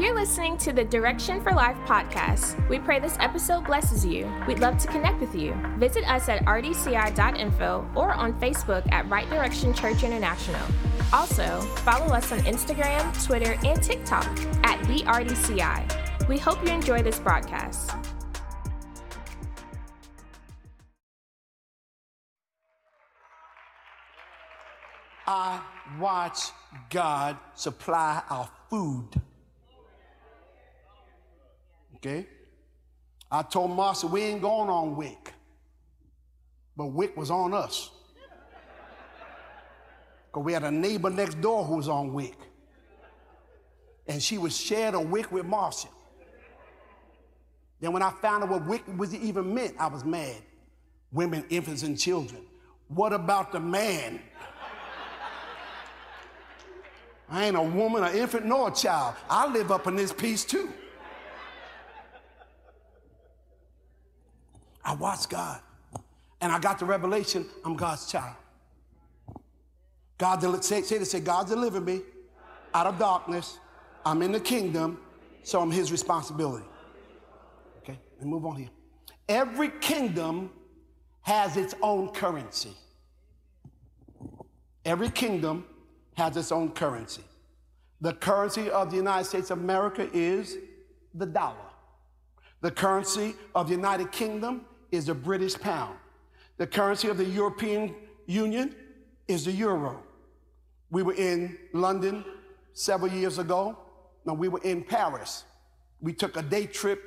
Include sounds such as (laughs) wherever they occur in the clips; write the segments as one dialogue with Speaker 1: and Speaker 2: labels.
Speaker 1: You're listening to the Direction for Life podcast. We pray this episode blesses you. We'd love to connect with you. Visit us at rdci.info or on Facebook at Right Direction Church International. Also, follow us on Instagram, Twitter, and TikTok at the RDCI. We hope you enjoy this broadcast.
Speaker 2: I watch God supply our food. Okay? I told Marcia we ain't going on WIC, but WIC was on us. Because we had a neighbor next door who was on WIC. And she was sharing a WIC with Marcia. Then when I found out what WIC was even meant, I was mad. Women, infants, and children. What about the man? I ain't a woman, an infant, nor a child. I live up in this piece too. I watched God. And I got the revelation I'm God's child. God, del- say, say this, say, God delivered me out of darkness. I'm in the kingdom, so I'm his responsibility. Okay, and move on here. Every kingdom has its own currency. Every kingdom has its own currency. The currency of the United States of America is the dollar. The currency of the United Kingdom is the British pound. The currency of the European Union is the euro. We were in London several years ago. No, we were in Paris. We took a day trip.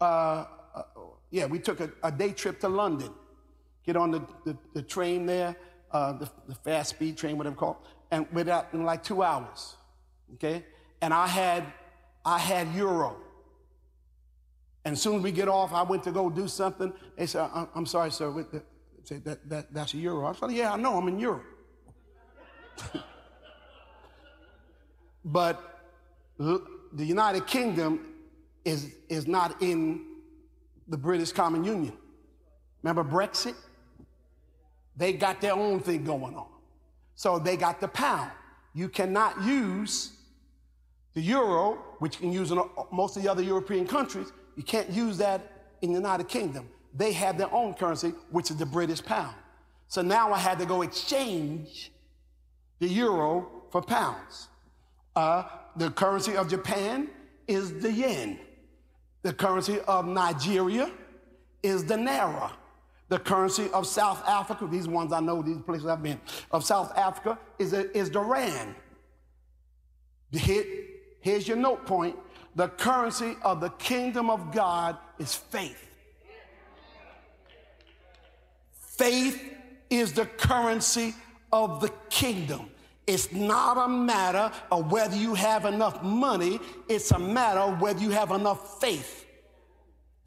Speaker 2: Uh, uh, yeah, we took a, a, day trip to London. Get on the, the, the train there, uh, the, the, fast speed train, whatever called, and we're out in like two hours. Okay, and I had I had euro. And soon as we get off, I went to go do something. They said, I'm sorry, sir. Say, that, that, that's a euro. I said, yeah, I know, I'm in Europe. (laughs) but the United Kingdom is, is not in the British Common Union. Remember Brexit? They got their own thing going on. So they got the pound. You cannot use the euro, which you can use in most of the other European countries, you can't use that in the United Kingdom. They have their own currency, which is the British pound. So now I had to go exchange the euro for pounds. Uh, the currency of Japan is the yen. The currency of Nigeria is the naira. The currency of South Africa, these ones I know, these places I've been, of South Africa is, a, is the rand. Here, here's your note point the currency of the kingdom of God is faith. Faith is the currency of the kingdom. It's not a matter of whether you have enough money, it's a matter of whether you have enough faith.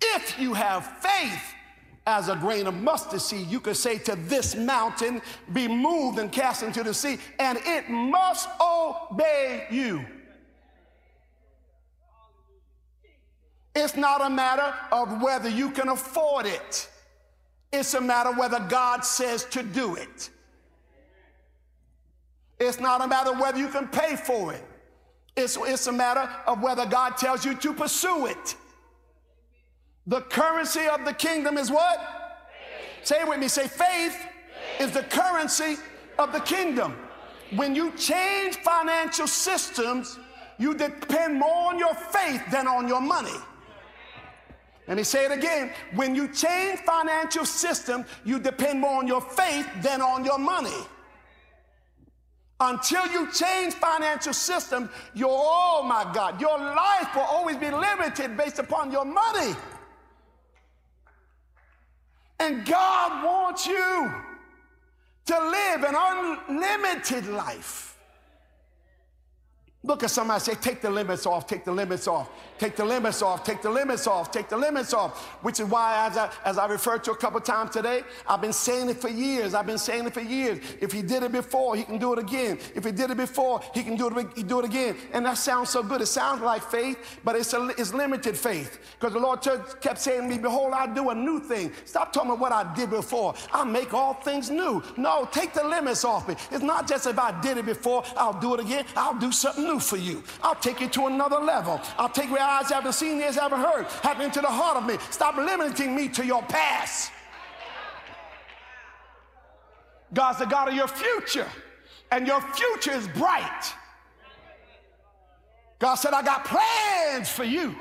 Speaker 2: If you have faith, as a grain of mustard seed, you could say to this mountain, be moved and cast into the sea, and it must obey you. It's not a matter of whether you can afford it. It's a matter whether God says to do it. It's not a matter whether you can pay for it. It's, it's a matter of whether God tells you to pursue it. The currency of the kingdom is what? Faith. Say it with me. Say, faith, faith is the currency of the kingdom. When you change financial systems, you depend more on your faith than on your money. Let me say it again. When you change financial system, you depend more on your faith than on your money. Until you change financial system, your oh my God, your life will always be limited based upon your money. And God wants you to live an unlimited life. Look at somebody say, take the limits off, take the limits off, take the limits off, take the limits off, take the limits off. Which is why, as I, as I referred to a couple times today, I've been saying it for years. I've been saying it for years. If he did it before, he can do it again. If he did it before, he can do it, he do it again. And that sounds so good. It sounds like faith, but it's, a, it's limited faith. Because the Lord kept saying to me, Behold, I do a new thing. Stop talking about what I did before. I make all things new. No, take the limits off me. It's not just if I did it before, I'll do it again. I'll do something new. for you. I'll take you to another level. I'll take where eyes haven't seen, ears haven't heard, happen into the heart of me. Stop limiting me to your past. God's the God of your future, and your future is bright. God said, I got plans for you,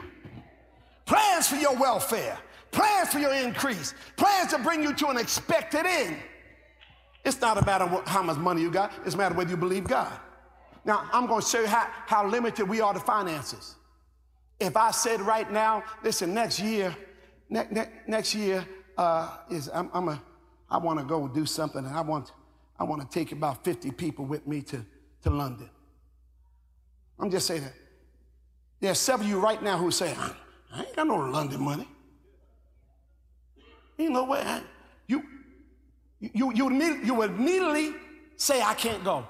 Speaker 2: plans for your welfare, plans for your increase, plans to bring you to an expected end. It's not a matter of how much money you got, it's a matter whether you believe God. Now, I'm going to show you how, how limited we are to finances. If I said right now, listen, next year, ne- ne- next year uh, is I'm, I'm a, I want to go do something, and I want, I want to take about 50 people with me to, to London. I'm just saying that. There's several of you right now who say, I ain't got no London money. You know what? You, you, you, you would immediately say, I can't go.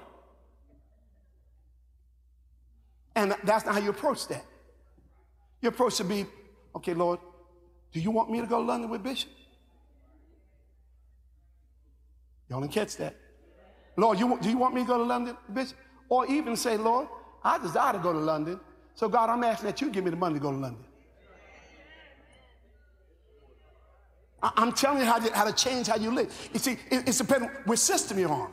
Speaker 2: And that's not how you approach that. Your approach should be, okay, Lord, do you want me to go to London with Bishop? Y'all didn't catch that. Lord, you, do you want me to go to London, Bishop? Or even say, Lord, I desire to go to London. So, God, I'm asking that you give me the money to go to London. I, am telling you how, to how to change how you live. You see, it, it's depending which system you're on.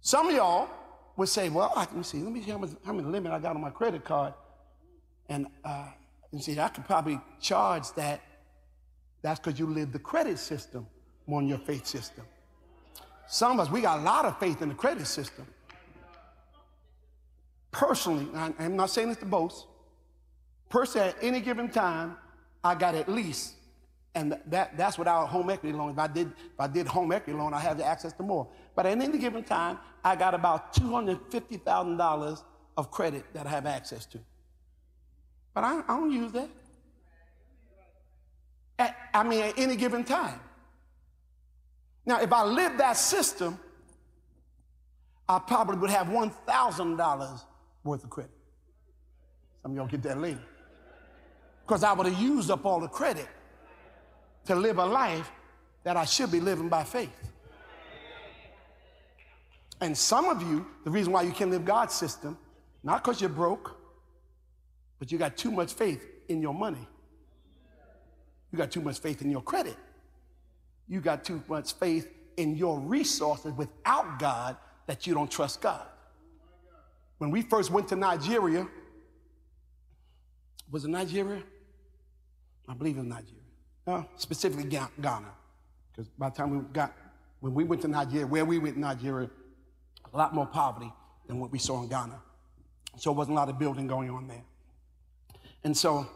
Speaker 2: Some of y'all would say, well, let me see, let me see how much, how many limit I got on my credit card. And, uh, and see, I could probably charge that. That's because you live the credit system more than your faith system. Some of us, we got a lot of faith in the credit system. Personally, I'm not saying this to boast. Personally, at any given time, I got at least, and that, that's without home equity loan. If I did, if I did home equity loan, I have access to more. But at any given time, I got about $250,000 of credit that I have access to. But I, I don't use that. At, I mean, at any given time. Now, if I lived that system, I probably would have $1,000 worth of credit. Some of y'all get that later. Because I would have used up all the credit to live a life that I should be living by faith. And some of you, the reason why you can't live God's system, not because you're broke, but you got too much faith in your money. You got too much faith in your credit. You got too much faith in your resources without God that you don't trust God. When we first went to Nigeria, was it Nigeria? I believe in Nigeria. No, specifically Ghana. Because by the time we got, when we went to Nigeria, where we went in Nigeria, a lot more poverty than what we saw in Ghana. So it wasn't a lot of building going on there. And so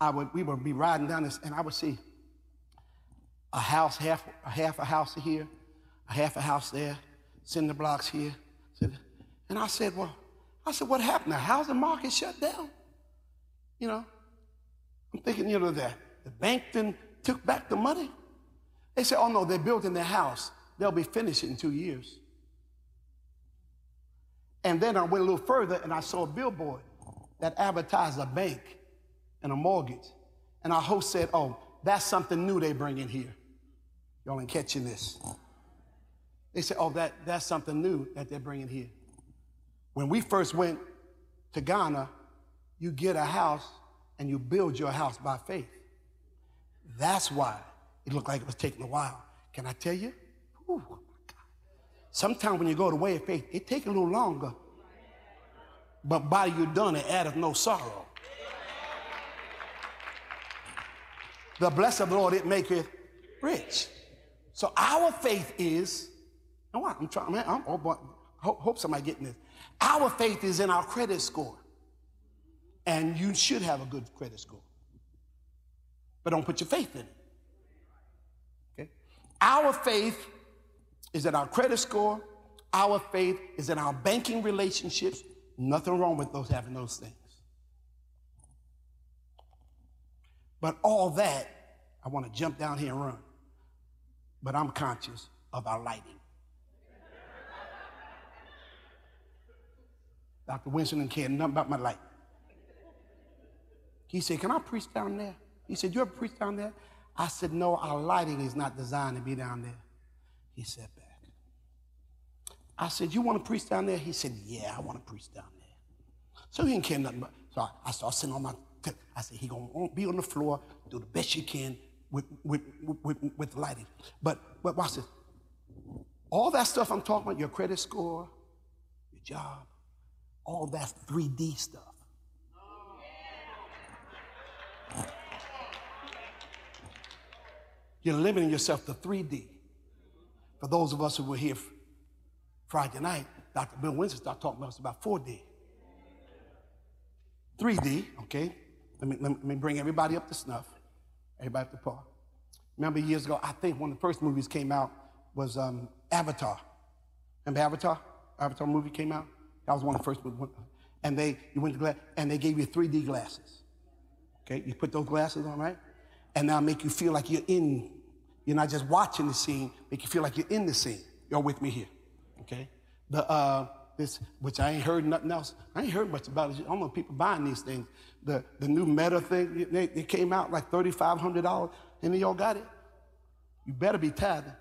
Speaker 2: I would, we would be riding down this, and I would see a house, half, a half a house here, a half a house there, cinder blocks here. And I said, well, I said, what happened? How's the housing market shut down. You know, I'm thinking, you know, that the bank then took back the money. They said, oh no, they're building their house. They'll be finished in two years. And then I went a little further and I saw a billboard that advertised a bank and a mortgage. And our host said, Oh, that's something new they bring in here. Y'all ain't catching this. They said, Oh, that, that's something new that they're bringing here. When we first went to Ghana, you get a house and you build your house by faith. That's why it looked like it was taking a while. Can I tell you? Ooh, Sometimes when you go the way of faith, it takes a little longer. But by you done, it addeth no sorrow. The blessing of the Lord, it maketh rich. So our faith is, and what? I'm trying, man, I'm, oh boy, hope, hope somebody getting this. Our faith is in our credit score. And you should have a good credit score. But don't put your faith in it. Okay? Our faith is in our credit score. Our faith is in our banking relationships. Nothing wrong with those having those things. But all that, I want to jump down here and run. But I'm conscious of our lighting. Dr. Winston didn't care nothing about my light. He said, Can I preach down there? He said, You ever preach down there? I said, No, our lighting is not designed to be down there. He said back. I said, You want to preach down there? He said, Yeah, I want to preach down there. So he didn't care nothing about So I, I started sitting on my, I said, He to be on the floor, do the best you can with, with, with, with lighting. But, but watch this. All that stuff I'm talking about, your credit score, your job, all that 3D stuff. You're limiting yourself to 3D. For those of us who were here Friday night, Dr. Bill Winston started talking to us about 4D. 3D, okay? Let me, let me bring everybody up to snuff. Everybody up to par. Remember years ago, I think one of the first movies came out was um, Avatar. Remember Avatar? Avatar movie came out? That was one of the first movies. And they, you went to and they gave you 3D glasses. Okay, you put those glasses on, right? And now make you feel like you're in, you're not just watching the scene, make you feel like you're in the scene. You're with me here, okay? The, uh, this, which I ain't heard nothing else. I ain't heard much about it. I don't know people buying these things. The, the new Meta thing, they, they came out like $3,500, and y'all got it. You better be tithing.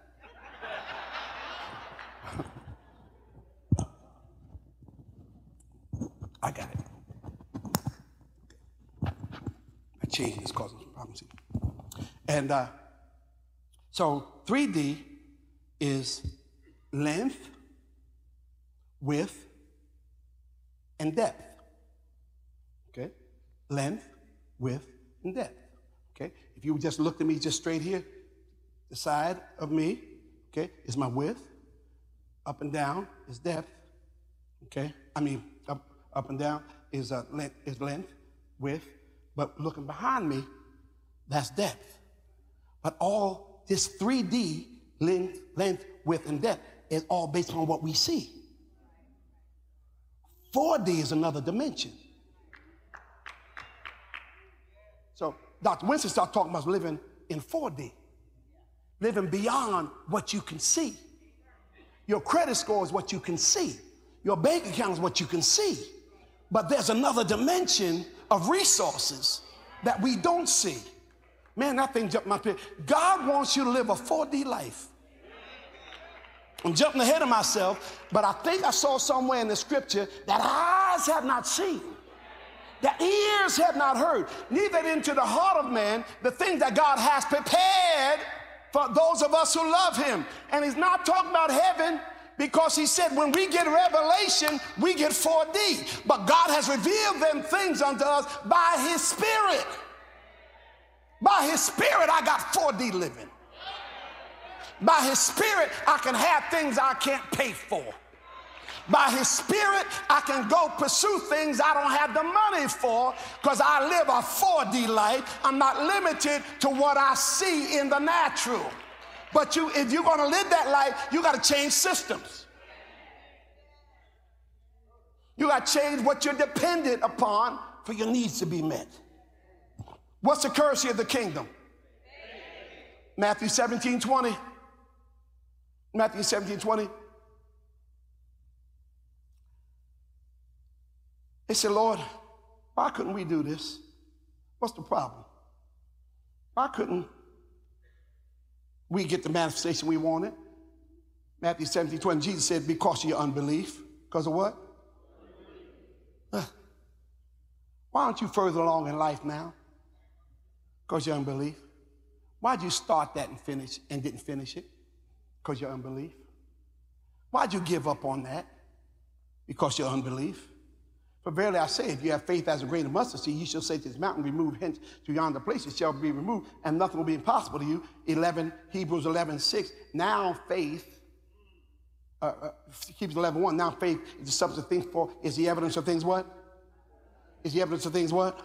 Speaker 2: (laughs) I got it. I changed this causing some problems here. And uh, so 3D is length, width, and depth. Okay? Length, width, and depth. Okay? If you just looked at me just straight here, the side of me, okay, is my width. Up and down is depth. Okay? I mean, up up and down is, uh, length, is length, width, but looking behind me, that's depth. But all this 3D length, length, width, and depth is all based on what we see. 4D is another dimension. So Dr. Winston started talking about living in 4D, living beyond what you can see. Your credit score is what you can see. Your bank account is what you can see. But there's another dimension of resources that we don't see. Man, that thing jumped my head. God wants you to live a 4D life. I'm jumping ahead of myself, but I think I saw somewhere in the scripture that eyes have not seen, that ears have not heard, neither into the heart of man the things that God has prepared for those of us who love him. And he's not talking about heaven, because he said when we get revelation, we get 4D. But God has revealed them things unto us by his spirit. By his spirit, I got 4D living. By his spirit, I can have things I can't pay for. By his spirit, I can go pursue things I don't have the money for because I live a 4D life. I'm not limited to what I see in the natural. But you, if you're going to live that life, you got to change systems. You got to change what you're dependent upon for your needs to be met. What's the currency of the kingdom? Matthew 17 20. Matthew 17 20. They said, Lord, why couldn't we do this? What's the problem? Why couldn't we get the manifestation we wanted. Matthew 17, 20, Jesus said, because of your unbelief. Because of what? Why aren't you further along in life now? Because of your unbelief. Why'd you start that and finish and didn't finish it? Because your unbelief. Why'd you give up on that? Because your unbelief. For verily I say, if you have faith as a grain of mustard seed, you shall say to this mountain, remove hence to yonder place, it shall be removed, and nothing will be impossible to you. 11, Hebrews 11, 6. Now faith, uh, uh, Hebrews 11, 1. Now faith is the substance of things for, is the evidence of things what? Is the evidence of things what?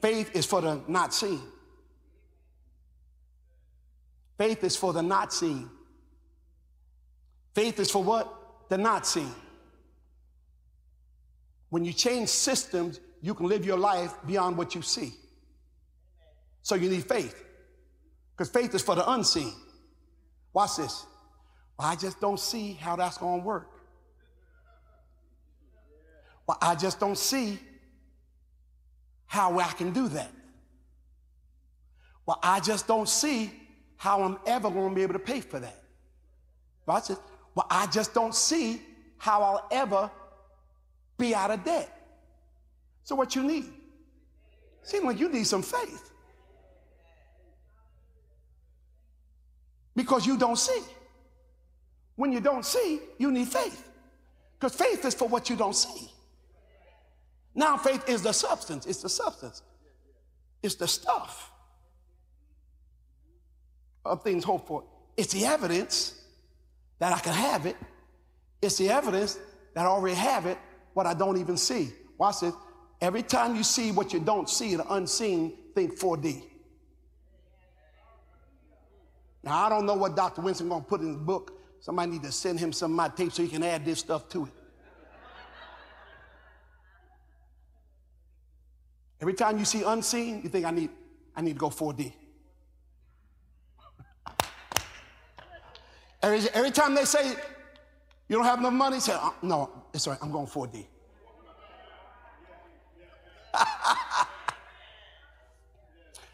Speaker 2: Faith is for the not seen. Faith is for the not seen. Faith is for what? The not seen. When you change systems, you can live your life beyond what you see. So you need faith. Because faith is for the unseen. Watch this. Well, I just don't see how that's going to work. Well, I just don't see how I can do that. Well, I just don't see how I'm ever going to be able to pay for that. Watch this. Well, I just don't see how I'll ever be out of debt. So, what you need? Seems like you need some faith. Because you don't see. When you don't see, you need faith. Because faith is for what you don't see. Now, faith is the substance. It's the substance. It's the stuff of things hoped for. It's the evidence that I can have it. It's the evidence that I already have it, what I don't even see. Watch this. Every time you see what you don't see, the unseen, think 4D. Now, I don't know what Dr. Winston going to put in his book. Somebody need to send him some of my tape so he can add this stuff to it. Every time you see unseen, you think I need, I need to go 4D. Every, every time they say you don't have enough money, say, uh, no, it's all right, I'm going 4D. (laughs)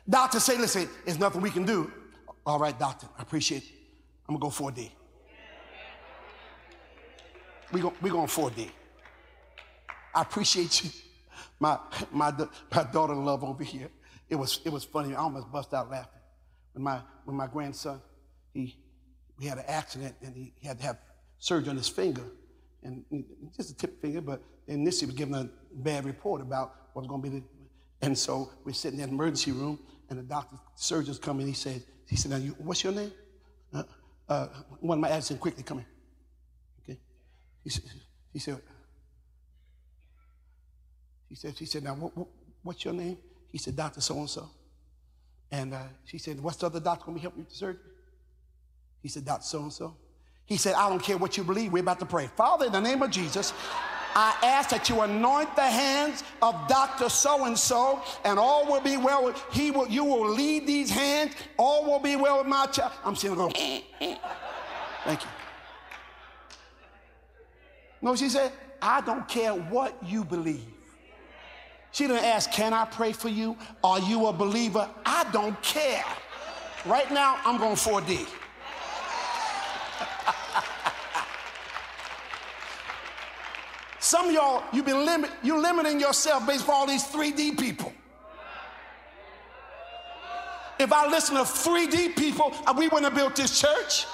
Speaker 2: doctor say, listen, there's nothing we can do. All right, doctor, I appreciate it. I'm gonna go 4D. We're go, we going 4D. I appreciate you my, my, my daughter in love over here. It was, it was funny. I almost bust out laughing. When my, when my grandson, he, we had an accident and he, he had to have surgery on his finger. And just a tip finger, but initially was given a bad report about what was going to be the, and so we're sitting in the emergency room and the doctor, surgeons come in. He said, he said, now you, what's your name? Uh, uh, one of my assistants quickly come. Okay. He said, he said, he said, she said, now, what, what, what's your name? He said, Dr. So-and-so. And uh, she said, what's the other doctor going to help you with the surgery? He said, Dr. So-and-so. He said, I don't care what you believe. We're about to pray. Father, in the name of Jesus, I ask that you anoint the hands of Dr. So-and-so and all will be well. He will, you will lead these hands. All will be well with my child. I'm sitting there going, (laughs) thank you. No, she said, I don't care what you believe. She didn't ask, Can I pray for you? Are you a believer? I don't care. Right now, I'm going 4D. (laughs) Some of y'all, you've been limit, you're limiting yourself based on all these 3D people. If I listen to 3D people, uh, we wouldn't have built this church.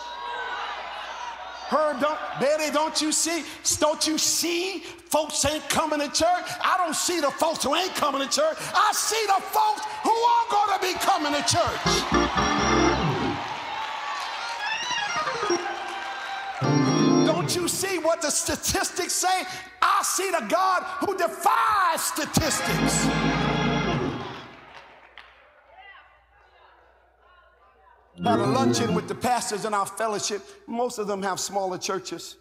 Speaker 2: Herb, don't, Betty, don't you see? Don't you see folks ain't coming to church? I don't see the folks who ain't coming to church. I see the folks who are going to be coming to church. Don't you see what the statistics say? I see the God who defies statistics. had a luncheon with the pastors in our fellowship. Most of them have smaller churches.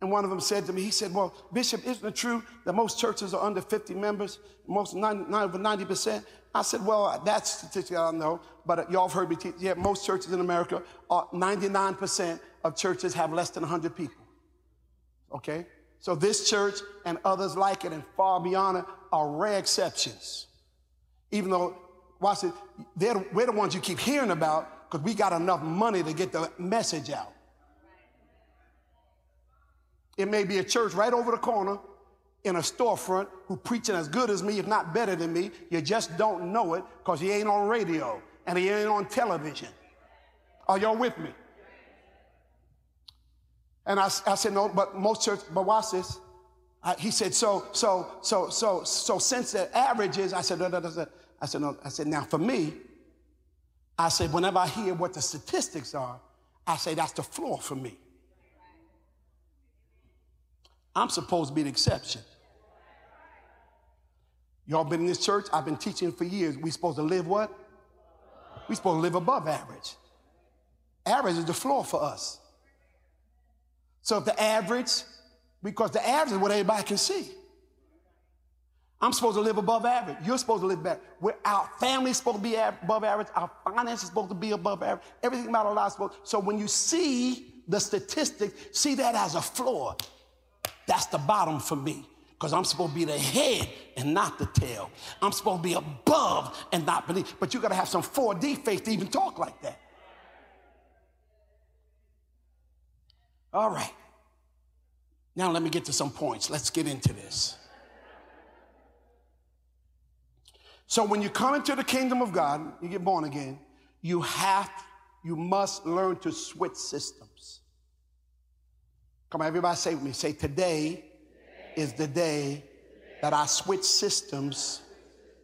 Speaker 2: And one of them said to me, he said, Well, Bishop, isn't it true that most churches are under 50 members? Most 90, over 90%? I said, Well, that's statistic I don't know, but y'all have heard me teach. Yeah, most churches in America are 99% of churches have less than 100 people. Okay? So this church and others like it and far beyond it are rare exceptions. Even though, watch it, we're the ones you keep hearing about because we got enough money to get the message out. It may be a church right over the corner in a storefront who preaching as good as me, if not better than me. You just don't know it because he ain't on radio and he ain't on television. Are y'all with me? And I, I said, no, but most church, but watch this. I, he said, so, so, so, so, so since the average is, I said, no, no, no, I said, no, I said, now for me, I said, whenever I hear what the statistics are, I say that's the floor for me. I'm supposed to be the exception. Y'all been in this church? I've been teaching for years. We supposed to live what? We supposed to live above average. Average is the floor for us. So if the average, because the average is what everybody can see. I'm supposed to live above average. You're supposed to live better. We're, our family's supposed to be above average. Our finances is supposed to be above average. Everything about our lives supposed. So when you see the statistics, see that as a floor. That's the bottom for me. Because I'm supposed to be the head and not the tail. I'm supposed to be above and not beneath. But you got to have some 4D faith to even talk like that. All right. Now let me get to some points. Let's get into this. So when you come into the kingdom of God, you get born again, you have, you must learn to switch systems. Come on, everybody say with me. Say, today is the day that I switch systems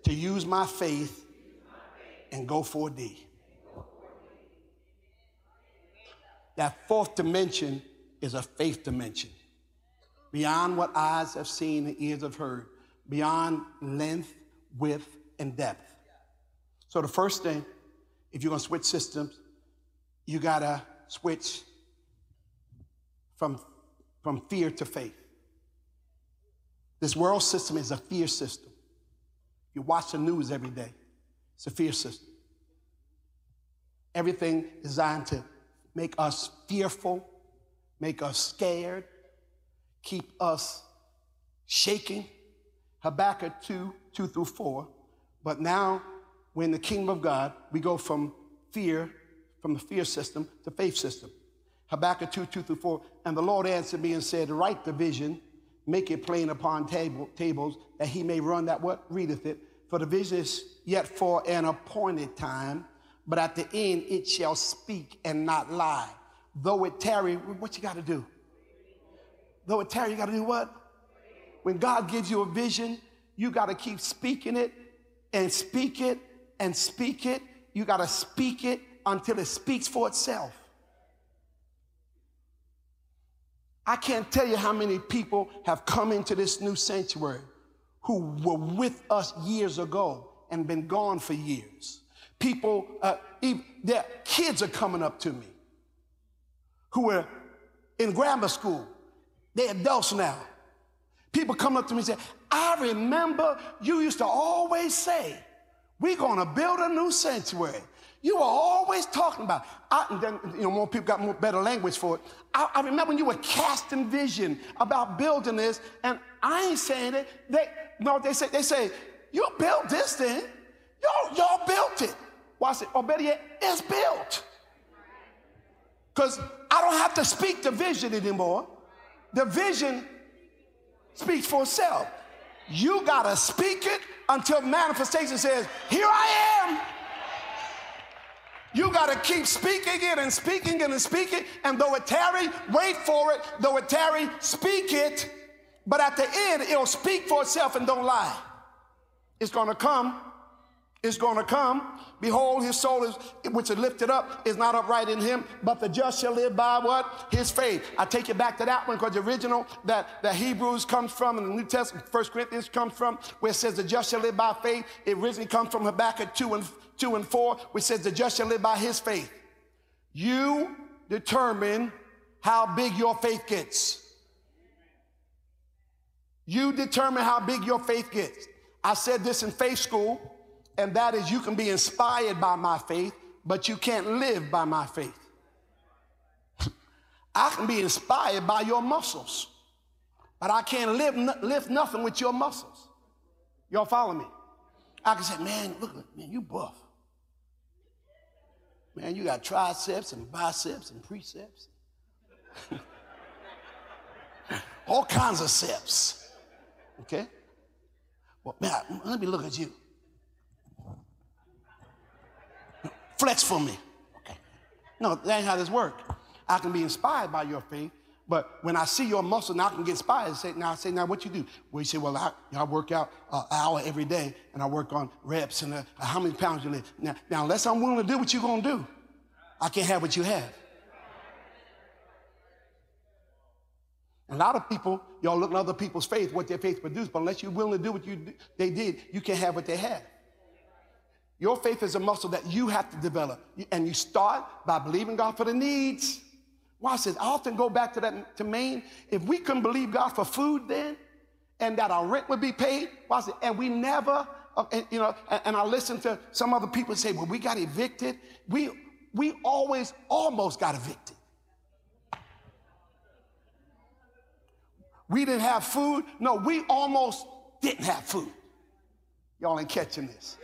Speaker 2: to use my faith and go 4D. That fourth dimension is a faith dimension. Beyond what eyes have seen and ears have heard, beyond length, width, and depth. So the first thing, if you're gonna switch systems, you gotta switch from, from fear to faith. This world system is a fear system. You watch the news every day, it's a fear system. Everything designed to make us fearful, make us scared, keep us shaking. Habakkuk 2 2 through 4. But now, when the kingdom of God, we go from fear, from the fear system to faith system. Habakkuk 2 2 through 4. And the Lord answered me and said, Write the vision, make it plain upon table, tables, that he may run that what readeth it. For the vision is yet for an appointed time, but at the end it shall speak and not lie. Though it tarry, what you got to do? Though it tarry, you got to do what? When God gives you a vision, you got to keep speaking it and speak it and speak it. You got to speak it until it speaks for itself. I can't tell you how many people have come into this new sanctuary who were with us years ago and been gone for years. People, uh, even, their kids are coming up to me who were in grammar school. They're adults now. People come up to me and say, I remember you used to always say, we're going to build a new sanctuary. You were always talking about, I, and then, you know, more people got more better language for it. I, I, remember when you were casting vision about building this, and I ain't saying it. They, no, they say, they say, you built this thing. Y'all, y'all built it. Watch it. Or better yet, it's built. Because I don't have to speak the vision anymore. The vision speaks for itself. You got to speak it until manifestation says, Here I am. You got to keep speaking it and speaking it and speaking, it. and though it tarry, wait for it. Though it tarry, speak it. But at the end, it'll speak for itself and don't lie. It's going to come It's going to come. Behold, his soul is, which is lifted up, is not upright in him, but the just shall live by what? His faith. I take you back to that one because the original that, that Hebrews comes from and the New Testament, First Corinthians comes from, where it says the just shall live by faith. It originally comes from Habakkuk 2 and 2 and 4, which says the just shall live by his faith. You determine how big your faith gets. You determine how big your faith gets. I said this in faith school and that is you can be inspired by my faith, but you can't live by my faith. (laughs) I can be inspired by your muscles, but I can't live, lift nothing with your muscles. Y'all follow me? I can say, man, look, man, you buff. Man, you got triceps and biceps and precepts. (laughs) All kinds of seps. Okay? Well, man, let me look at you. Flex for me. Okay. No, that ain't how this works. I can be inspired by your faith, but when I see your muscle, now I can get inspired say, now I say, now what you do? Well, you say, well, I, I work out an hour every day and I work on reps and uh, how many pounds you lift. Now, now, unless I'm willing to do what you're going to do, I can't have what you have. A lot of people, y'all look at other people's faith, what their faith produced, but unless you're willing to do what you, they did, you can't have what they have. Your faith is a muscle that you have to develop. And you start by believing God for the needs. Why Watch this. I often go back to that to Maine. If we couldn't believe God for food then, and that our rent would be paid, watch it, and we never, uh, and, you know, and, and I listen to some other people say, well, we got evicted. We, we always almost got evicted. We didn't have food. No, we almost didn't have food. Y'all ain't catching this.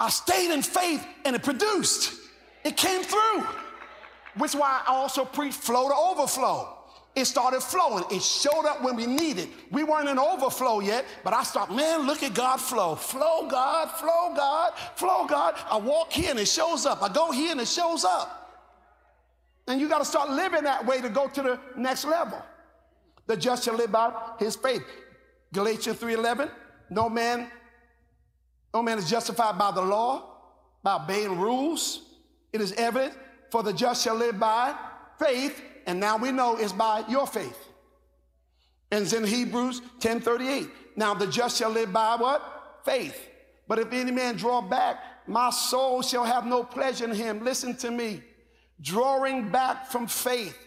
Speaker 2: I stayed in faith and it produced. It came through. Which is why I also preach flow to overflow. It started flowing. It showed up when we needed. We weren't in overflow yet, but I thought, man, look at God flow. Flow, God, flow, God, flow, God. I walk here and it shows up. I go here and it shows up. And you got to start living that way to go to the next level. The just shall live by his faith. Galatians 3:11. No man, no man is justified by the law, by obeying rules. It is evident, for the just shall live by faith, and now we know it's by your faith. And it's in Hebrews 10:38. Now the just shall live by what? Faith. But if any man draw back, my soul shall have no pleasure in him. Listen to me. Drawing back from faith,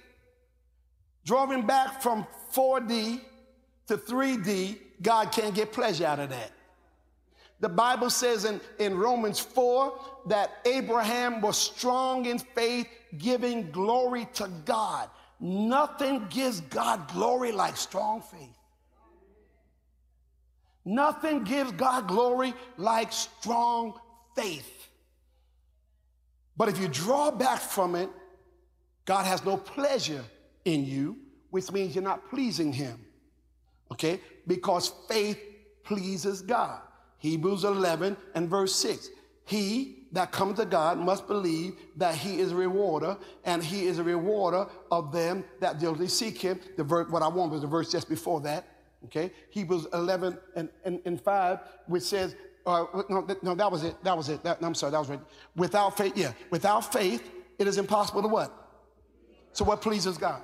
Speaker 2: drawing back from 4D to 3D, God can't get pleasure out of that. The Bible says in, in Romans 4 that Abraham was strong in faith, giving glory to God. Nothing gives God glory like strong faith. Nothing gives God glory like strong faith. But if you draw back from it, God has no pleasure in you, which means you're not pleasing Him. Okay? Because faith pleases God. Hebrews 11 and verse 6. He that comes to God must believe that he is a rewarder, and he is a rewarder of them that diligently seek him. The verse, what I want was the verse just before that. Okay? Hebrews 11 and, and, and 5, which says, uh, no, no, that was it. That was it. That, I'm sorry, that was right. Without faith, yeah. Without faith, it is impossible to what? So what pleases God?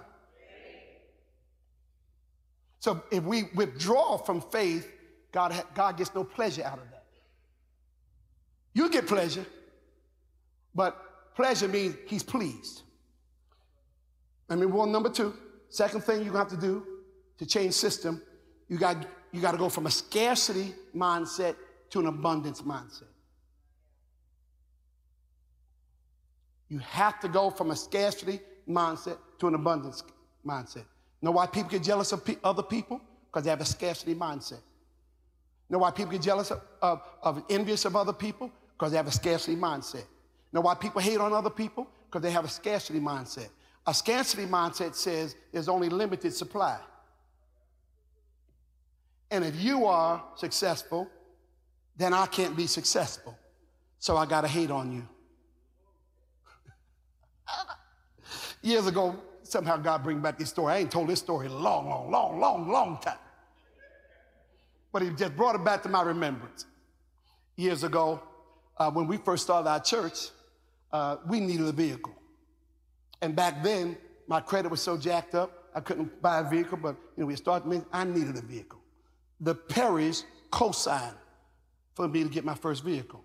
Speaker 2: So if we withdraw from faith, God, God gets no pleasure out of that. You get pleasure, but pleasure means he's pleased. I mean, well, number two, second thing you're gonna have to do to change system, you got you got to go from a scarcity mindset to an abundance mindset. You have to go from a scarcity mindset to an abundance mindset. Know why people get jealous of pe- other people? Because they have a scarcity mindset. Know why people get jealous of, of, of envious of other people? Because they have a scarcity mindset. Know why people hate on other people? Because they have a scarcity mindset. A scarcity mindset says there's only limited supply. And if you are successful, then I can't be successful. So I got to hate on you. (laughs) Years ago, somehow God bring back this story. I ain't told this story long, long, long, long, long time. But he just brought it back to my remembrance. Years ago, uh, when we first started our church, uh, we needed a vehicle. And back then, my credit was so jacked up, I couldn't buy a vehicle, but you know, we started, I needed a vehicle. The Perrys co-signed for me to get my first vehicle.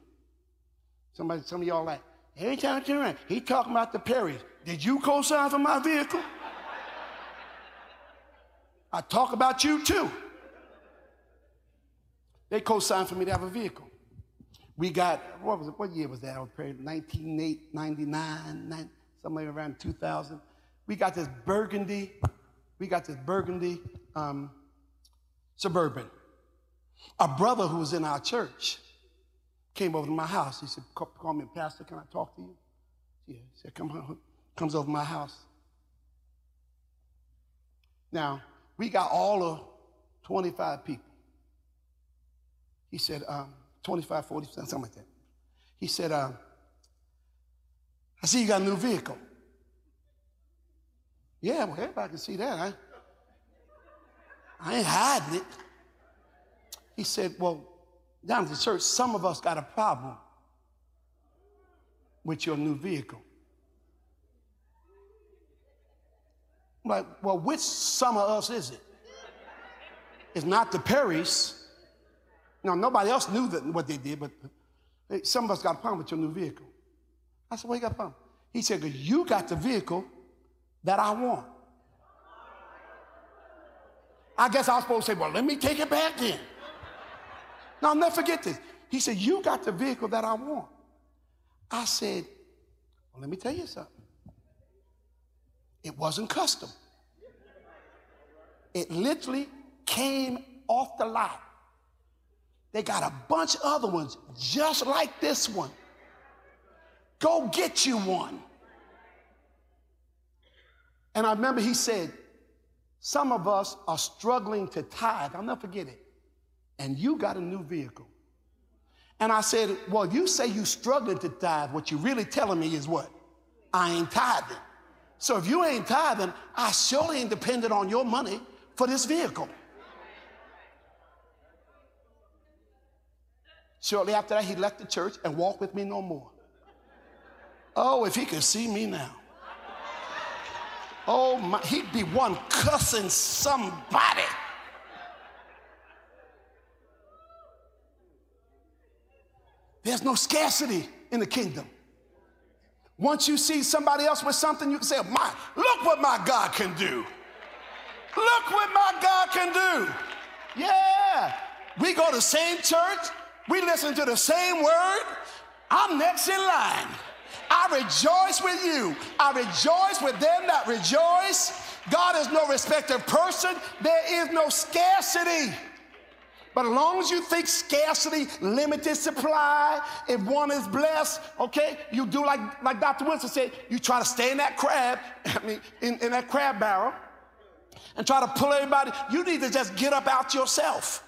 Speaker 2: Somebody, some of y'all like, every time I turn around, he talking about the Perrys. Did you co-sign for my vehicle? (laughs) I talk about you too. They co-signed for me to have a vehicle. We got, what was it, what year was that? 1999, somewhere around 2000. We got this burgundy, we got this burgundy um, suburban. A brother who was in our church came over to my house. He said, call me, Pastor, can I talk to you? Yeah, he said, come comes over my house. Now, we got all of 25 people. He said, um, 25, 40, something like that. He said, um, I see you got a new vehicle. Yeah, well, everybody can see that. I, I ain't hiding it. He said, Well, down at the church, some of us got a problem with your new vehicle. I'm like, well, which some of us is it? It's not the Perrys. Now, nobody else knew that, what they did, but some of us got a problem with your new vehicle. I said, well, you got a problem? He said, because you got the vehicle that I want. I guess I was supposed to say, well, let me take it back then. Now, I'll never forget this. He said, you got the vehicle that I want. I said, well, let me tell you something. It wasn't custom. It literally came off the lot. They got a bunch of other ones just like this one. Go get you one. And I remember he said, Some of us are struggling to tithe. I'll never forget it. And you got a new vehicle. And I said, Well, you say you're struggling to tithe. What you're really telling me is what? I ain't tithing. So if you ain't tithing, I surely ain't dependent on your money for this vehicle. Shortly after that, he left the church and walked with me no more. Oh, if he could see me now. Oh, my, he'd be one cussing somebody. There's no scarcity in the kingdom. Once you see somebody else with something, you can say, my, look what my God can do. Look what my God can do. Yeah. We go to the same church. We listen to the same word. I'm next in line. I rejoice with you. I rejoice with them that rejoice. God is no respecter of person. There is no scarcity. But as long as you think scarcity, limited supply, if one is blessed, okay, you do like, like Dr. Winston said, you try to stay in that crab, (laughs) I mean, in, in that crab barrel, and try to pull everybody. You need to just get up out yourself.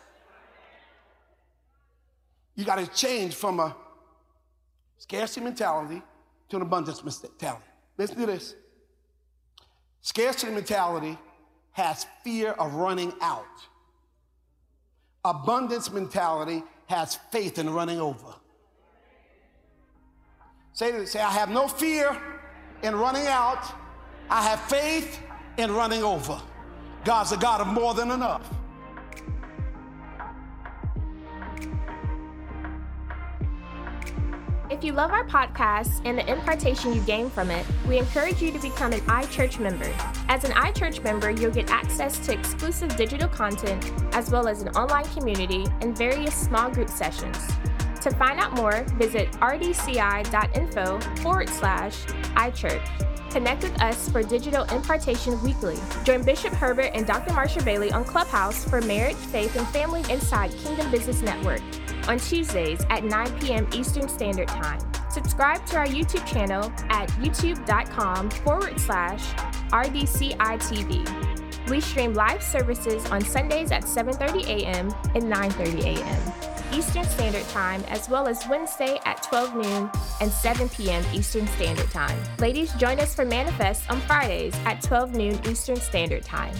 Speaker 2: You got to change from a scarcity mentality to an abundance mentality. Listen to this. Scarcity mentality has fear of running out. Abundance mentality has faith in running over. Say say, I have no fear in running out. I have faith in running over. God's a God of more than enough.
Speaker 1: If you love our podcast and the impartation you gain from it, we encourage you to become an iChurch member. As an iChurch member, you'll get access to exclusive digital content, as well as an online community and various small group sessions. To find out more, visit rdci.info forward slash iChurch. Connect with us for digital impartation weekly. Join Bishop Herbert and Dr. Marsha Bailey on Clubhouse for Marriage, Faith, and Family Inside Kingdom Business Network on Tuesdays at 9 p.m. Eastern Standard Time. Subscribe to our YouTube channel at youtube.com forward slash RDCITV. We stream live services on Sundays at 7.30 a.m. and 9.30 a.m. Eastern Standard Time, as well as Wednesday at 12 noon and 7 p.m. Eastern Standard Time. Ladies, join us for Manifest on Fridays at 12 noon Eastern Standard Time.